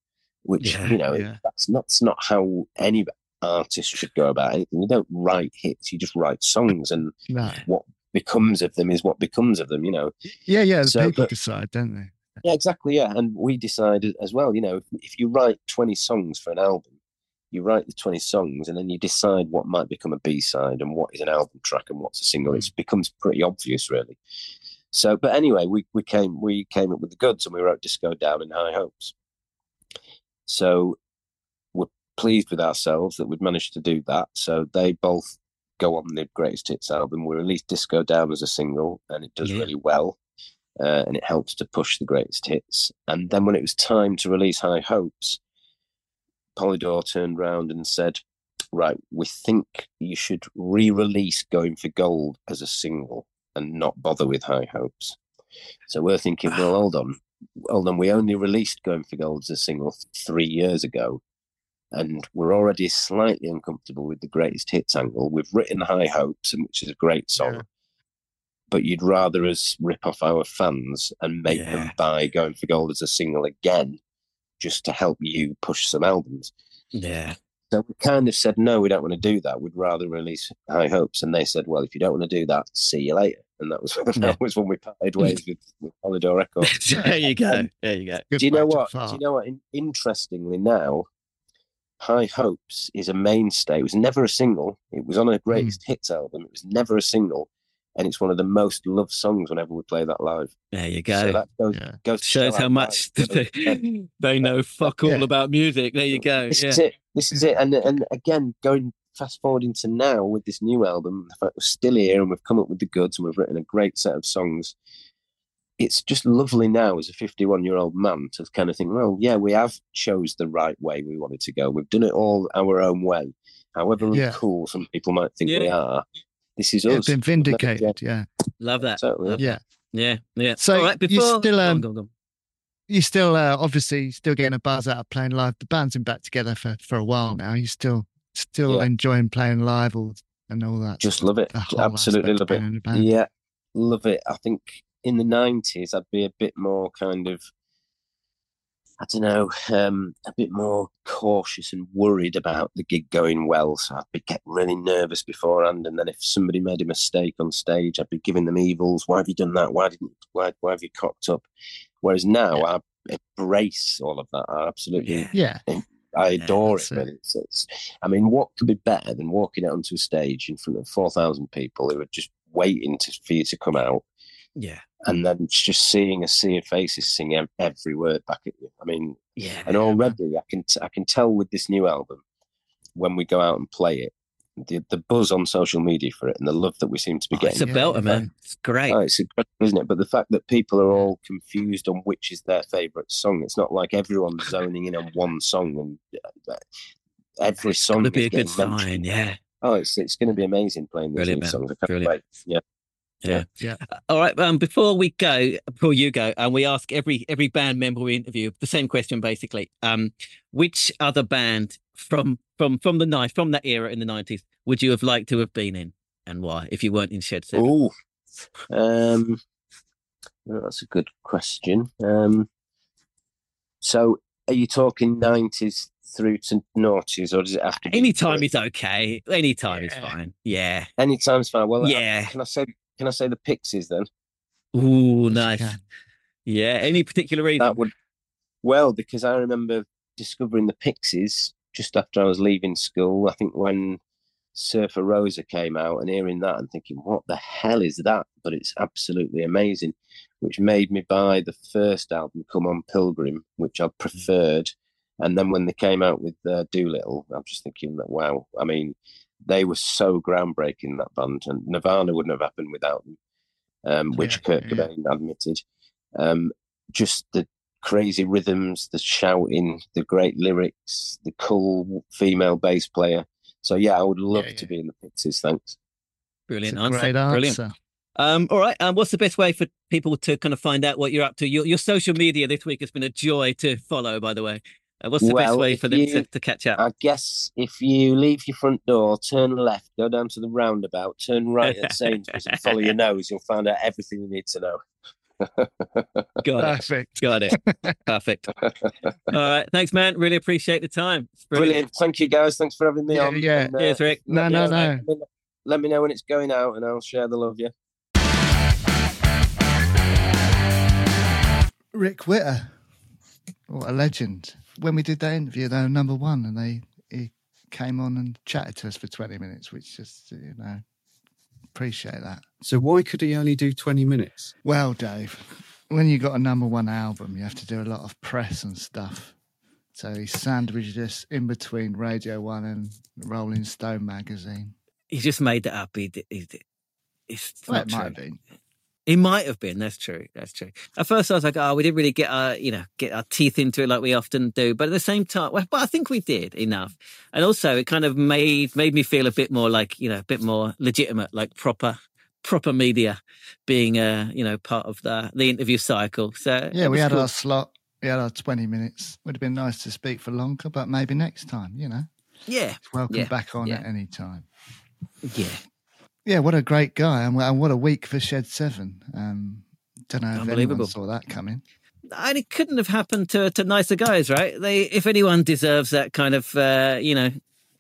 which yeah, you know yeah. that's not that's not how any artist should go about anything. You don't write hits; you just write songs, and no. what becomes of them is what becomes of them. You know. Yeah, yeah. The so, people but, decide, don't they? Yeah, exactly. Yeah, and we decided as well. You know, if, if you write twenty songs for an album, you write the 20 songs and then you decide what might become a b-side and what is an album track and what's a single hmm. it becomes pretty obvious really so but anyway we, we came we came up with the goods and we wrote disco down in high hopes so we're pleased with ourselves that we'd managed to do that. So they both go on the greatest hits album. We released Disco Down as a single, and it does yeah. really well. Uh, and it helps to push the greatest hits. And then when it was time to release High Hopes, Polydor turned around and said, Right, we think you should re release Going for Gold as a single and not bother with High Hopes. So we're thinking, well, hold on hold on, we only released Going for Gold as a single three years ago, and we're already slightly uncomfortable with the greatest hits angle. We've written High Hopes, which is a great song, yeah. but you'd rather us rip off our fans and make yeah. them buy Going for Gold as a single again, just to help you push some albums. Yeah. So we kind of said, no, we don't want to do that. We'd rather release High Hopes. And they said, well, if you don't want to do that, see you later and that was that was when we parted ways with, with Polydor Records. there you go. There you go. Good Do you know what? Do you know what? In, interestingly, now High Hopes is a mainstay. It was never a single. It was on a greatest mm. hits album. It was never a single, and it's one of the most loved songs whenever we play that live. There you go. So that goes, yeah. goes shows how much they, they know fuck all yeah. about music. There you go. This yeah. is it. This is it. And and again, going fast forwarding to now with this new album, the fact we're still here and we've come up with the goods and we've written a great set of songs. It's just lovely now as a 51 year old man to kind of think, well, yeah, we have chose the right way we wanted to go. We've done it all our own way. However yeah. cool some people might think yeah. we are, this is yeah, us. Been vindicated, yeah. Love that. Totally. Yeah. Yeah. Yeah. So all right, before... you still um, go on, go on, you still uh, obviously still getting a buzz out of playing live. The band's been back together for, for a while now. You still still yeah. enjoying playing live or, and all that. Just love it. Absolutely love it. Yeah, love it. I think in the nineties I'd be a bit more kind of I don't know, um, a bit more cautious and worried about the gig going well. So I'd be getting really nervous beforehand, and then if somebody made a mistake on stage, I'd be giving them evils. Why have you done that? Why didn't? Why, why have you cocked up? Whereas now yeah. I embrace all of that. I absolutely yeah I adore that's it. But it's, it's, I mean, what could be better than walking out onto a stage in front of four thousand people who are just waiting to, for you to come out, Yeah. and then just seeing a sea of faces sing every word back at you. I mean, Yeah. and already I can t- I can tell with this new album when we go out and play it, the the buzz on social media for it and the love that we seem to be Oh, it's a belter, man. It's great. Oh, it's incredible, isn't it? But the fact that people are all confused on which is their favourite song, it's not like everyone's zoning in on one song and uh, every song Gonna be a good getting sign. Yeah. Oh, it's it's going to be amazing playing these Brilliant, songs. I can't Brilliant. wait. Yeah. Yeah. Yeah. All right. Um, before we go, before you go, and we ask every every band member we interview the same question, basically. Um, which other band from from from the night from that era in the nineties would you have liked to have been in, and why? If you weren't in Shed Seven, Oh, um, well, that's a good question. Um, so are you talking nineties through to noughties, or does it have to be any time is okay. Any time is fine. Yeah. any time's fine? Well, uh, Yeah. Can I say? Can I say the Pixies then? Ooh, nice. Yeah. Any particular reason? That would well because I remember discovering the Pixies just after I was leaving school. I think when Surfer Rosa came out and hearing that and thinking, what the hell is that? But it's absolutely amazing, which made me buy the first album, Come On Pilgrim, which I preferred. And then when they came out with uh, Doolittle, I'm just thinking that wow, I mean, they were so groundbreaking that band, and Nirvana wouldn't have happened without them, um, which Yeah, Kurt yeah. Cobain admitted. Um, just the crazy rhythms, the shouting, the great lyrics, the cool female bass player. So yeah, I would love Yeah, to be in the Pixies. Thanks. Brilliant It's a answer. Brilliant. Um, all right. Um, what's the best way for people to kind of find out what you're up to? Your, your social media this week has been a joy to follow, by the way. Uh, what's the best way for them to, you- to catch up? I guess if you leave your front door, turn left, go down to the roundabout, turn right at Sainsbury's, and follow your nose, you'll find out everything you need to know. Got it. Perfect. Got it. Perfect. All right. Thanks, man. Really appreciate the time. It's Brilliant. Thank you, guys. Thanks for having me Yeah, on. yeah. And, uh, Cheers, Rick. No, let me no, know- no. Let me, let me know when it's going out, and I'll share the love. Yeah. Rick Witter, what a legend. When we did that interview, they were number one, and they he came on and chatted to us for twenty minutes, which just you know appreciate that. So why could he only do 20 minutes? Well, Dave, when you got a number one album, you have to do a lot of press and stuff. So he sandwiched us in between Radio One and Rolling Stone magazine. He just made that up. He did. He did. It's Well, not it true. might have been. He might have been. That's true. That's true. At first, I was like, "Oh, we didn't really get our, you know, get our teeth into it like we often do." But at the same time, well, but I think we did enough. And also, it kind of made made me feel a bit more like, you know, a bit more legitimate, like proper, proper media, being, uh, you know, part of the the interview cycle. So Yeah, we had cool. our slot. We had our 20 minutes. Would have been nice to speak for longer, but maybe next time, you know. yeah, Welcome Yeah, back on yeah. at any time. yeah. Yeah, what a great guy. And, and what a week for Shed 7. Um, don't know if anyone Unbelievable. saw that coming. and it couldn't have happened to, to nicer guys, right? They, if anyone deserves that kind of, uh, you know,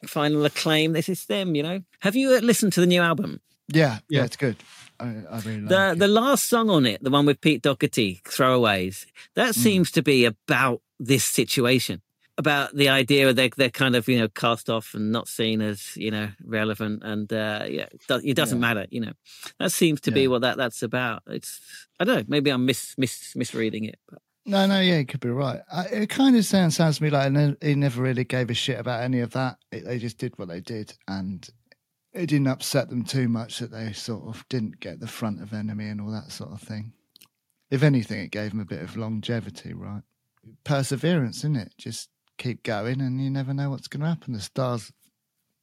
final acclaim, this is them. You know, have you uh, listened to the new album? Yeah, yeah, Yeah. it's good. I, I really like The it. the last song on it, the one with Pete Doherty, "Throwaways," that Mm. seems to be about this situation, about the idea that they're, they're kind of you know cast off and not seen as you know relevant, and uh, yeah, it doesn't Yeah. matter. You know, that seems to be what that that's about. It's I don't know, maybe I'm mis, mis misreading it. But. No, no, yeah, you could be right. I, it kind of sounds sounds to me like he never really gave a shit about any of that. It, they just did what they did, and it didn't upset them too much that they sort of didn't get the front of NME and all that sort of thing. If anything, it gave them a bit of longevity, right? Perseverance, isn't it? Just keep going, and you never know what's going to happen. The stars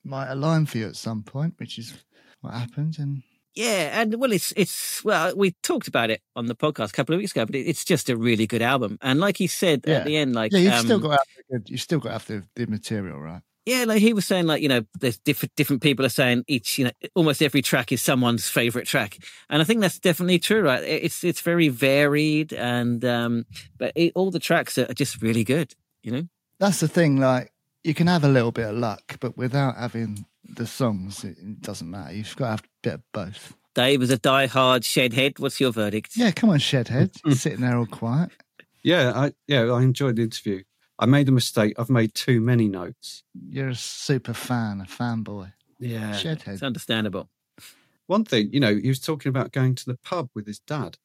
might align for you at some point, which is what happened. And Yeah, and well, it's it's well, we talked about it on the podcast a couple of weeks ago, but it, it's just a really good album. And like he said Yeah. at the end, like yeah, you've um, still got to have the good, you've still got have the, the material, right? yeah, like he was saying, like you know, there's different different people are saying each, you know, almost every track is someone's favorite track, and I think that's definitely true, right? It- It's it's very varied, and um, but it, all the tracks are just really good, you know. That's the thing. Like you can have a little bit of luck, but without having the songs, it, it doesn't matter. You've got to have a bit of both. Dave is a die-hard Shedhead. What's your verdict? Yeah, come on, Shedhead. You're sitting there all quiet. Yeah, I yeah, I enjoyed the interview. I made a mistake. I've made too many notes. You're a super fan, a fanboy. Yeah. Shedhead. It's understandable. One thing, you know, he was talking about going to the pub with his dad.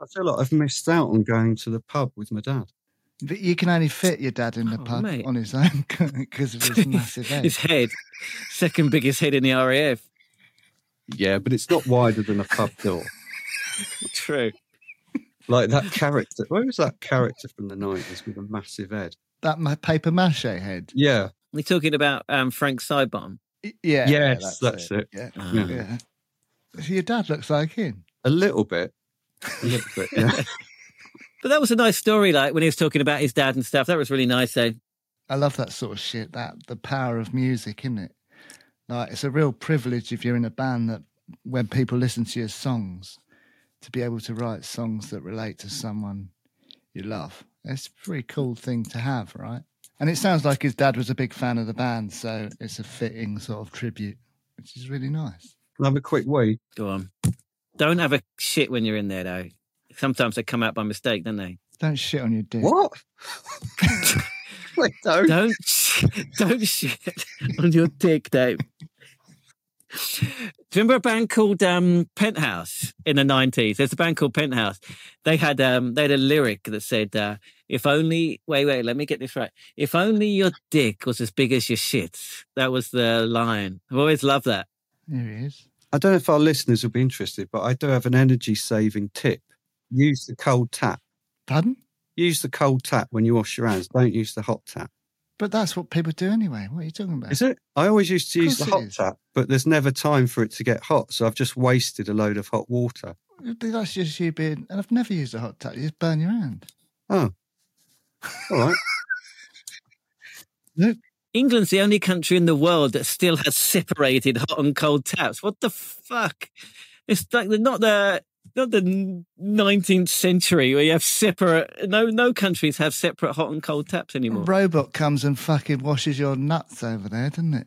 I feel like I've missed out on going to the pub with my dad. But you can only fit your dad in the Oh, pub mate. on his own because of his massive head. His head, second biggest head in the RAF. Yeah, but it's not wider than a pub door. True. Like that character. Where was that character from the 90s with a massive head? That ma- paper mache head. Yeah. We're talking about um, Frank Sidebottom. Y- Yeah. Yes, that's it. Yeah. Ah. Yeah. yeah. So your dad looks like him. A little bit. A little bit, yeah. But that was a nice story, like when he was talking about his dad and stuff. That was really nice. though. I love that sort of shit. That the power of music, isn't it? Like it's a real privilege if you're in a band that when people listen to your songs, to be able to write songs that relate to someone you love. It's a pretty cool thing to have, right? And it sounds like his dad was a big fan of the band, so it's a fitting sort of tribute, which is really nice. Can I have a quick wee? Go on. Don't have a shit when you're in there, though. Sometimes they come out by mistake, don't they? Don't shit on your dick. What? Wait, no. Don't don't shit on your dick, Dave. Do you remember a band called um, Penthouse in the nineties? There's a band called Penthouse. They had um, they had a lyric that said, uh, "If only wait wait let me get this right. If only your dick was as big as your shit." That was the line. I've always loved that. Here he is. I don't know if our listeners will be interested, but I do have an energy saving tip. Use the cold tap. Pardon? Use the cold tap when you wash your hands. Don't use the hot tap. But that's what people do anyway. What are you talking about? Is it? I always used to use the hot is. tap, but there's never time for it to get hot. So I've just wasted a load of hot water. That's just you being. And I've never used a hot tap. You just burn your hand. Oh. All right. England's the only country in the world that still has separated hot and cold taps. What the fuck? It's like the, not the not the nineteenth century where you have separate. No, no countries have separate hot and cold taps anymore. A anymore. robot comes and fucking washes your nuts over there, doesn't it?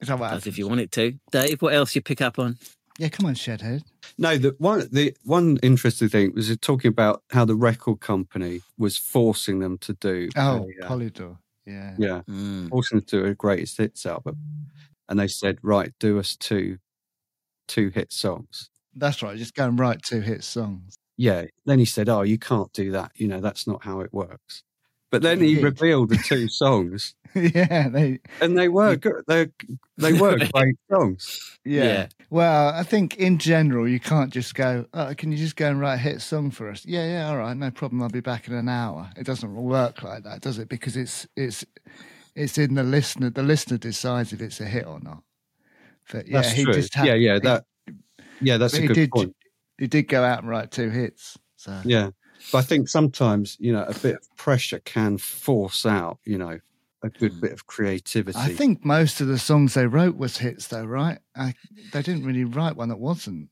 Is that what As happens? if you want it to, Dave. What else you pick up on? Yeah, come on, Shedhead. No, the one the one interesting thing was talking about how the record company was forcing them to do Oh, a, uh, Polydor. Yeah. yeah, Mm. forcing them to do a greatest hits album. And they said, right, do us two two hit songs. That's right. Just go and write two hit songs. Yeah. Then he said, Oh, you can't do that. You know, that's not how it works. But then He he revealed the two songs yeah, they, and they were good. They they were great songs. yeah. Yeah. Well, I think in general, you can't just go, oh, can you just go and write a hit song for us? Yeah, yeah, all right, no problem. I'll be back in an hour. It doesn't work like that, does it? Because it's it's it's in the listener. The listener decides if it's a hit or not. But yeah, That's he true. just had, yeah, yeah, that yeah, that's but a he good did point. he did go out and write two hits. So Yeah. But I think sometimes, you know, a bit of pressure can force out, you know, a good bit of creativity. I think most of the songs they wrote was hits, though, right? I, they didn't really write one that wasn't.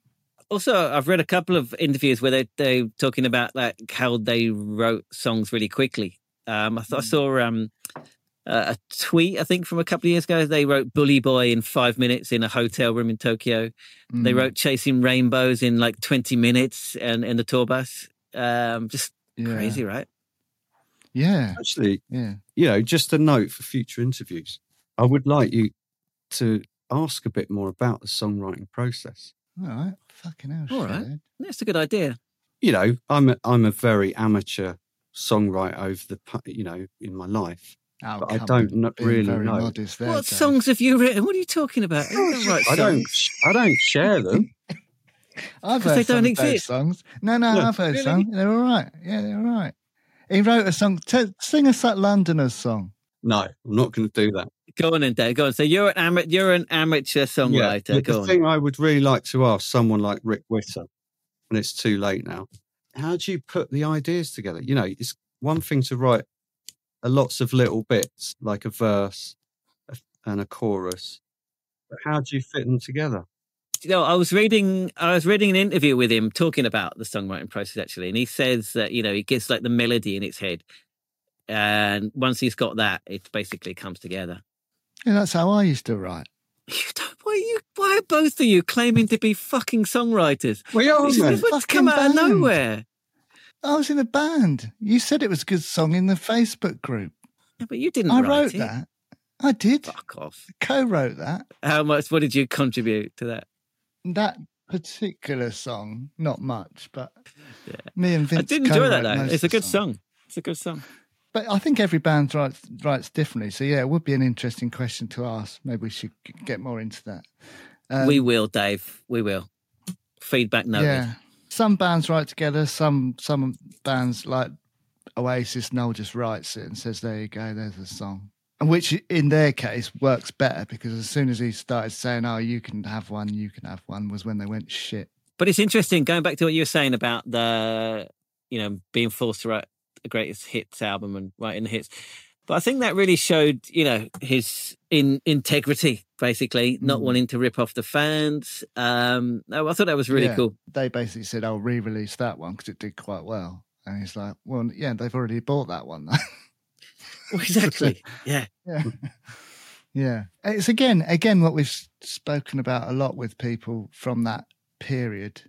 Also, I've read a couple of interviews where they they talking about like how they wrote songs really quickly. Um, I, th- I saw um, a a tweet I think from a couple of years ago. They wrote "Bully Boy" in five minutes in a hotel room in Tokyo. They Mm, wrote "Chasing Rainbows" in like twenty minutes and in the tour bus. Um, just yeah. crazy, right? Yeah, Actually, yeah. you know, just a note for future interviews. I would like you to ask a bit more about the songwriting process. All right. Fucking hell. All right. Shad. That's a good idea. You know, I'm a, I'm a very amateur songwriter over the you know in my life. Oh, But I don't on, kn- really know. modest there, what Dave. songs have you written? What are you talking about? You don't write I don't I don't share them. I've heard they some don't exist. songs. No, no, No, I've heard really? some. They're all right. Yeah, they're all right. He wrote a song. T- sing us that Londoners song. No, I'm not going to do that. Go on, then, Dave. Go on. So you're an ama- you're an amateur songwriter. but Go the on. thing I would really like to ask someone like Rick Witter, and it's too late now. How do you put the ideas together? You know, it's one thing to write a lots of little bits like a verse and a chorus, but how do you fit them together? you know, I was reading I was reading an interview with him talking about the songwriting process actually, and he says that you know he gets like the melody in his head, and once he's got that, it basically comes together. Yeah, that's how I used to write. You don't, why are you? Why are both of you claiming to be fucking songwriters? We are, This what's come out of nowhere. I was in a band. You said it was a good song in the Facebook group. Yeah, but you didn't I write wrote it. that. I did. Fuck off. Co-wrote that. How much? What did you contribute to that? That particular song, not much, but Yeah. me and Vince. I did enjoy that though. It's a good the song. It's a good song. But I think every band writes writes differently. So yeah, it would be an interesting question to ask. Maybe we should get more into that. Um, we will, Dave. We will. Feedback noted. Yeah. Some bands write together. Some some bands like Oasis. Noel just writes it and says, "There you go. There's a song." And which, in their case, works better because as soon as he started saying, "Oh, you can have one, you can have one," was when they went shit. But it's interesting going back to what you were saying about the, you know, being forced to write the greatest hits album and writing the hits. But I think that really showed, you know, his in integrity, basically, not Mm. wanting to rip off the fans. Um, no, I thought that was really Yeah. cool. They basically said, "I'll re-release that one because it did quite well." And he's like, "Well, yeah, they've already bought that one." though." Well, exactly. yeah. Yeah. yeah. It's again, again, what we've spoken about a lot with people from that period.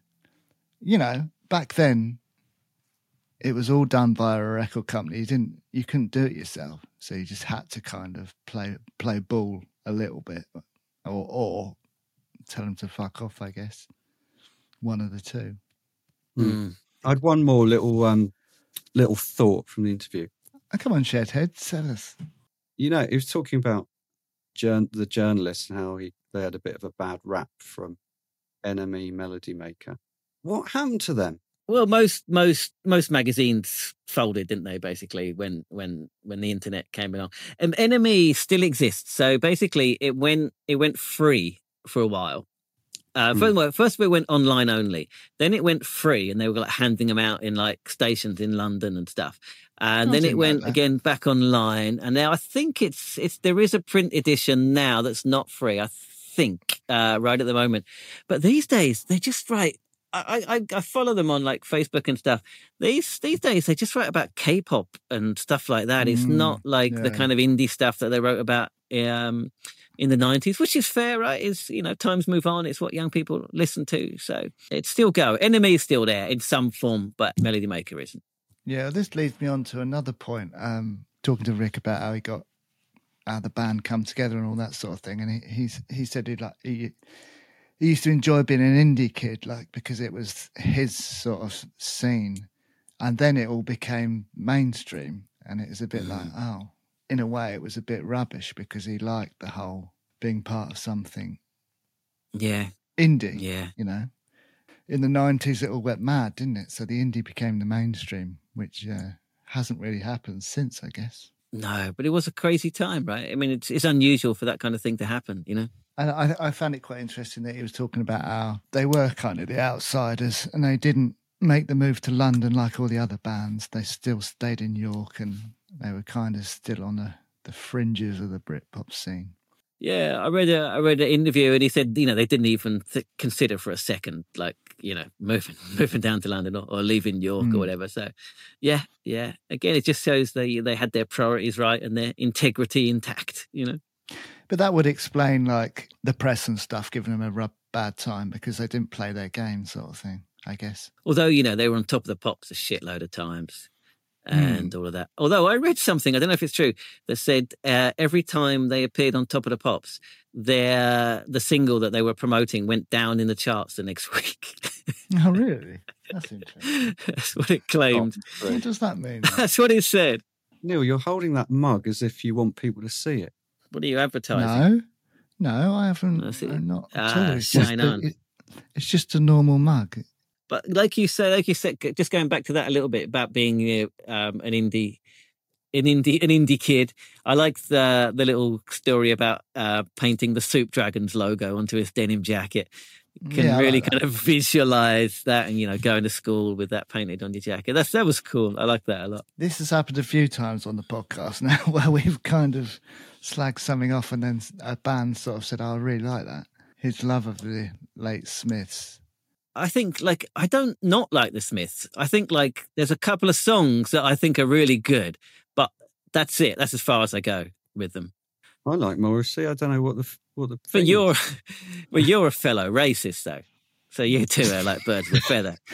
You know, back then, it was all done by a record company. You didn't, you couldn't do it yourself, so you just had to kind of play play ball a little bit, or or tell them to fuck off. I guess one of the two. Mm. I had one more little um little thought from the interview. Oh, come on, Shedhead, tell us. You know, he was talking about journ- the journalists and how he they had a bit of a bad rap from NME Melody Maker. What happened to them? Well, most most most magazines folded, didn't they? Basically, when when when the internet came along, um, NME still exists. So basically, it went it went free for a while. Uh, Hmm. first, it went online only. Then it went free, and they were like handing them out in like stations in London and stuff. And I then it went again back online, and now I think it's it's there is a print edition now that's not free. I think uh, right at the moment, but these days they just write. I, I I follow them on like Facebook and stuff. These these days they just write about K-pop and stuff like that. It's Mm, not like the kind of indie stuff that they wrote about um, in the nineties, which is fair, right? Is you know times move on. It's what young people listen to, so it's still go. NME is still there in some form, but Melody Maker isn't. Yeah, this leads me on to another point. Um, talking to Rick about how he got how the band come together and all that sort of thing, and he he's, he said he like he he used to enjoy being an indie kid, like because it was his sort of scene, and then it all became mainstream, and it was a bit like oh, in a way, it was a bit rubbish because he liked the whole being part of something Yeah, indie, yeah. you know. In the nineties, it all went mad, didn't it? So the indie became the mainstream, which uh, hasn't really happened since, I guess. No, but it was a crazy time, right? I mean, it's it's unusual for that kind of thing to happen, you know. And I, I found it quite interesting that he was talking about how they were kind of the outsiders and they didn't make the move to London like all the other bands. They still stayed in York and they were kind of still on the, the fringes of the Britpop scene. Yeah, I read a I read an interview, and he said, you know, they didn't even th- consider for a second, like you know, moving moving down to London or, or leaving York Mm. or whatever. So, yeah, yeah. Again, it just shows they they had their priorities right and their integrity intact. You know. But that would explain like the press and stuff giving them a rub, bad time because they didn't play their game, sort of thing, I guess. Although you know they were on top of the pops a shitload of times. And all of that. Although I read something, I don't know if it's true, that said uh, every time they appeared on Top of the Pops, their the single that they were promoting went down in the charts the next week. Oh, really? That's interesting. That's what it claimed. What does that mean? That's what it said. Neil, you're holding that mug as if you want people to see it. What are you advertising? No, no, I haven't. It. I'm not Ah. It's just, a, on. it- it's just a normal mug. But like you said, like you said, just going back to that a little bit about being you know, um, an indie, an indie, an indie kid. I like the the little story about uh, painting the Soup Dragons logo onto his denim jacket. Can Yeah, really like kind of visualize that, and you know, going to school with that painted on your jacket. That's that was cool. I like that a lot. This has happened a few times on the podcast now, where we've kind of slagged something off, and then a band sort of said, oh, "I really like that." His love of the late Smiths. I think like I don't not like the Smiths. I think like there's a couple of songs that I think are really good, but that's it. That's as far as I go with them. I like Morrissey. I don't know what the what the. But you're, well, you're a fellow racist though, so you two are like birds of a feather.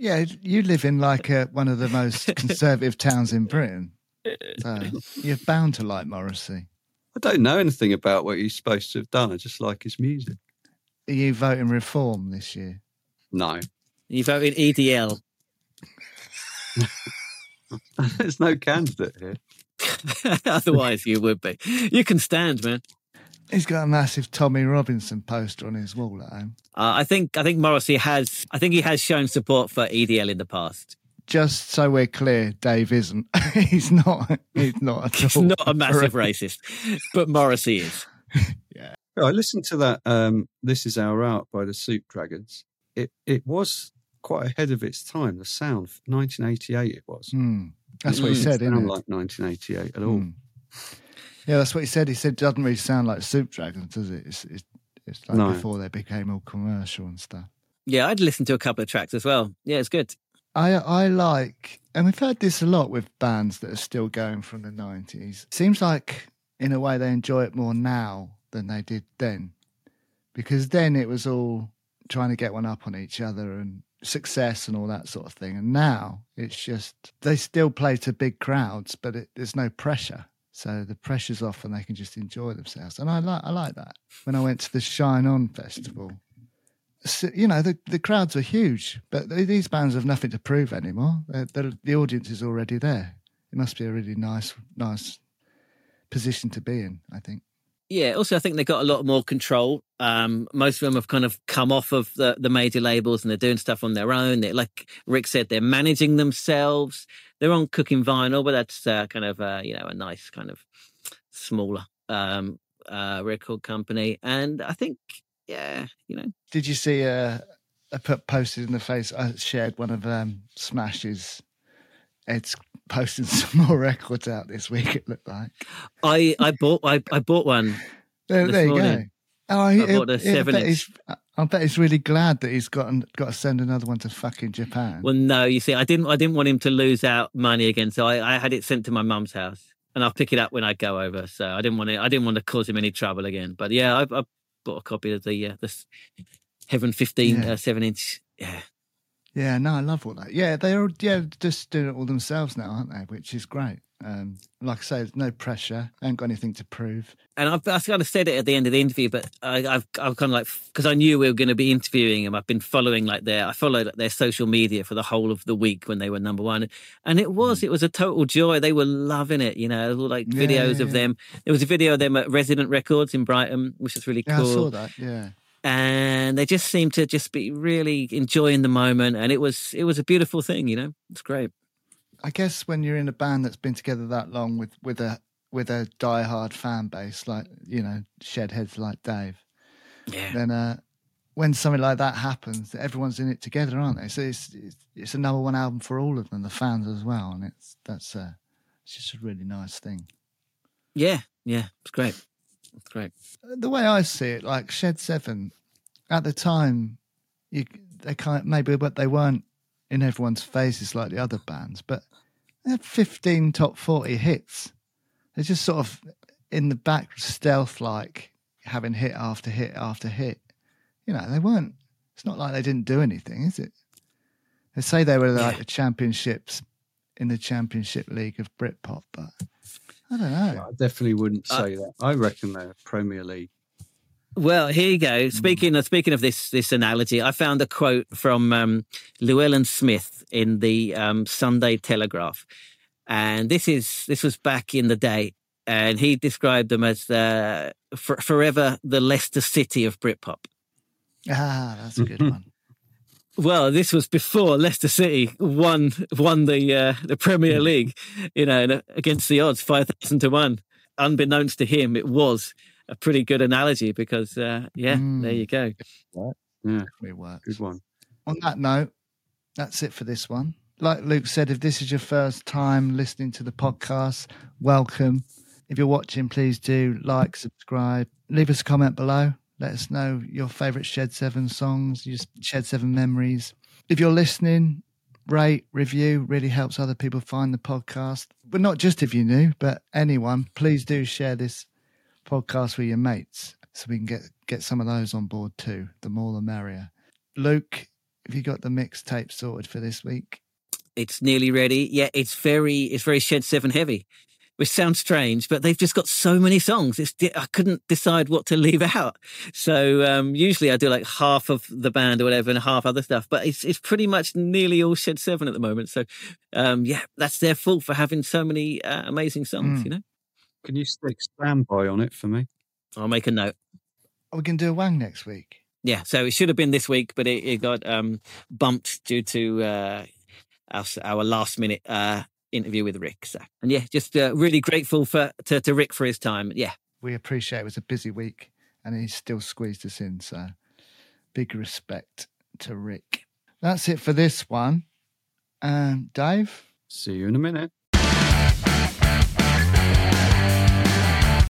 Yeah, you live in like uh one of the most conservative towns in Britain. So you're bound to like Morrissey. I don't know anything about what he's supposed to have done. I just like his music. Are you voting reform this year? No, You voting EDL. there's no candidate here. Otherwise, you would be. You can stand, man. He's got a massive Tommy Robinson poster on his wall at home. Uh, I think I think Morrissey has. I think he has shown support for EDL in the past. Just so we're clear, Dave isn't. he's not. He's not at He's all. not a massive racist, but Morrissey is. yeah. I listened to that. Um, this is our art by the Soup Dragons. It it was quite ahead of its time. The sound, 1988, it was. Hmm. That's what he Mm. said, Didn't isn't sound it? like 1988 at all. Hmm. Yeah, that's what he said. He said it doesn't really sound like Soup Dragons, does it? It's, it's, it's like No. before they became all commercial and stuff. Yeah, I'd listened to a couple of tracks as well. Yeah, it's good. I I like, and we've heard this a lot with bands that are still going from the nineties. Seems like, in a way, they enjoy it more now than they did then, because then it was all trying to get one up on each other and success and all that sort of thing. And now it's just they still play to big crowds, but it, there's no pressure. So the pressure's off, and they can just enjoy themselves. And I like I like that. When I went to the Shine On festival, you know, the, the crowds are huge, but th- these bands have nothing to prove anymore. They're, they're, the audience is already there. It must be a really nice, nice position to be in. I think. Yeah, also I think they've got a lot more control. Um, most of them have kind of come off of the, the major labels and they're doing stuff on their own. They, like Rick said, they're managing themselves. They're on cooking vinyl, but that's uh, kind of uh, you know a nice kind of smaller um, uh, record company. And I think, yeah, you know, Did you see? Uh, I put posted in the face. I shared one of um, Smash's. Ed's posting some more records out this week. It looked like. I I bought I, I bought one. There, there you go. Oh, he, I bought a seven he's- I bet he's really glad that he's got got to send another one to fucking Japan. Well, no, you see, I didn't I didn't want him to lose out money again, so I, I had it sent to my mum's house, and I'll pick it up when I go over. So I didn't want to I didn't want to cause him any trouble again. But yeah, I, I bought a copy of the uh, this Heaven fifteen Yeah. uh, seven inch. Yeah, Yeah, no, I love all that. Yeah, they're yeah just doing it all themselves now, aren't they? Which is great. Um, like I say, there's no pressure. I ain't got anything to prove. and I've, I kind of said it at the end of the interview, but I, I've I've kind of like because I knew we were going to be interviewing him. I've been following like their I followed their social media for the whole of the week when they were number one, and it was it was a total joy. They were loving it. You know, all like Yeah, videos yeah, of them. There was a video of them at Resident Records in Brighton, which was really Yeah, cool. I saw that. Yeah, and they just seemed to just be really enjoying the moment and it was it was a beautiful thing you know it's great I guess when you're in a band that's been together that long with with a with a diehard fan base like you know shed heads like Dave, yeah then uh, when something like that happens, everyone's in it together, aren't they? So it's it's, it's a number one album for all of them, the fans as well, and it's that's uh, it's just a really nice thing. yeah yeah it's great it's great the way I see it, like Shed Seven, at the time, you they kind maybe, but they weren't in everyone's faces like the other bands, but they had fifteen top forty hits. They're just sort of in the back, stealth like, having hit after hit after hit. You know, they weren't. It's not like they didn't do anything, is it? They say they were like Yeah. the championships in the championship league of Britpop, but I don't know. I definitely wouldn't Uh, say that. I reckon they're Premier League. Well here you go. Speaking of speaking of this this analogy i found a quote from um llewellyn smith in the um sunday telegraph. And this is this was back in the day and he described them as the for, forever the leicester city of britpop. Ah, that's a good one. Well, this was before Leicester City won won the uh, the Premier League, you know, uh, against the odds, five thousand to one. Unbeknownst to him, it was a pretty good analogy because, uh, yeah, Mm. there you go. Yeah, It works. good one. On that note, that's it for this one. Like Luke said, if this is your first time listening to the podcast, welcome. If you're watching, please do like, subscribe, leave us a comment below. Let us know your favourite Shed 7 songs, your Shed 7 memories. If you're listening, rate, review, really helps other people find the podcast. But not just if you're new, but anyone, please do share this podcast with your mates so we can get, get some of those on board too. The more the merrier. Luke, have you got the mixtape sorted for this week? It's nearly ready. Yeah, it's very it's very Shed Seven heavy, which sounds strange, but they've just got so many songs. It's I couldn't decide what to leave out. So um, usually I do like half of the band or whatever and half other stuff, but it's it's pretty much nearly all Shed Seven at the moment. So um, yeah, that's their fault for having so many uh, amazing songs. Mm. You know, Can you stick standby on it for me? I'll make a note. Are we going to do a wang next week? Yeah, so it should have been this week, but it, it got um, bumped due to uh, our, our last minute uh, interview with Rick. So, and yeah, just uh, really grateful for to, to Rick for his time. Yeah, We appreciate it was a busy week and he's still squeezed us in. So big respect to Rick. That's it for this one. Um, Dave? See you in a minute.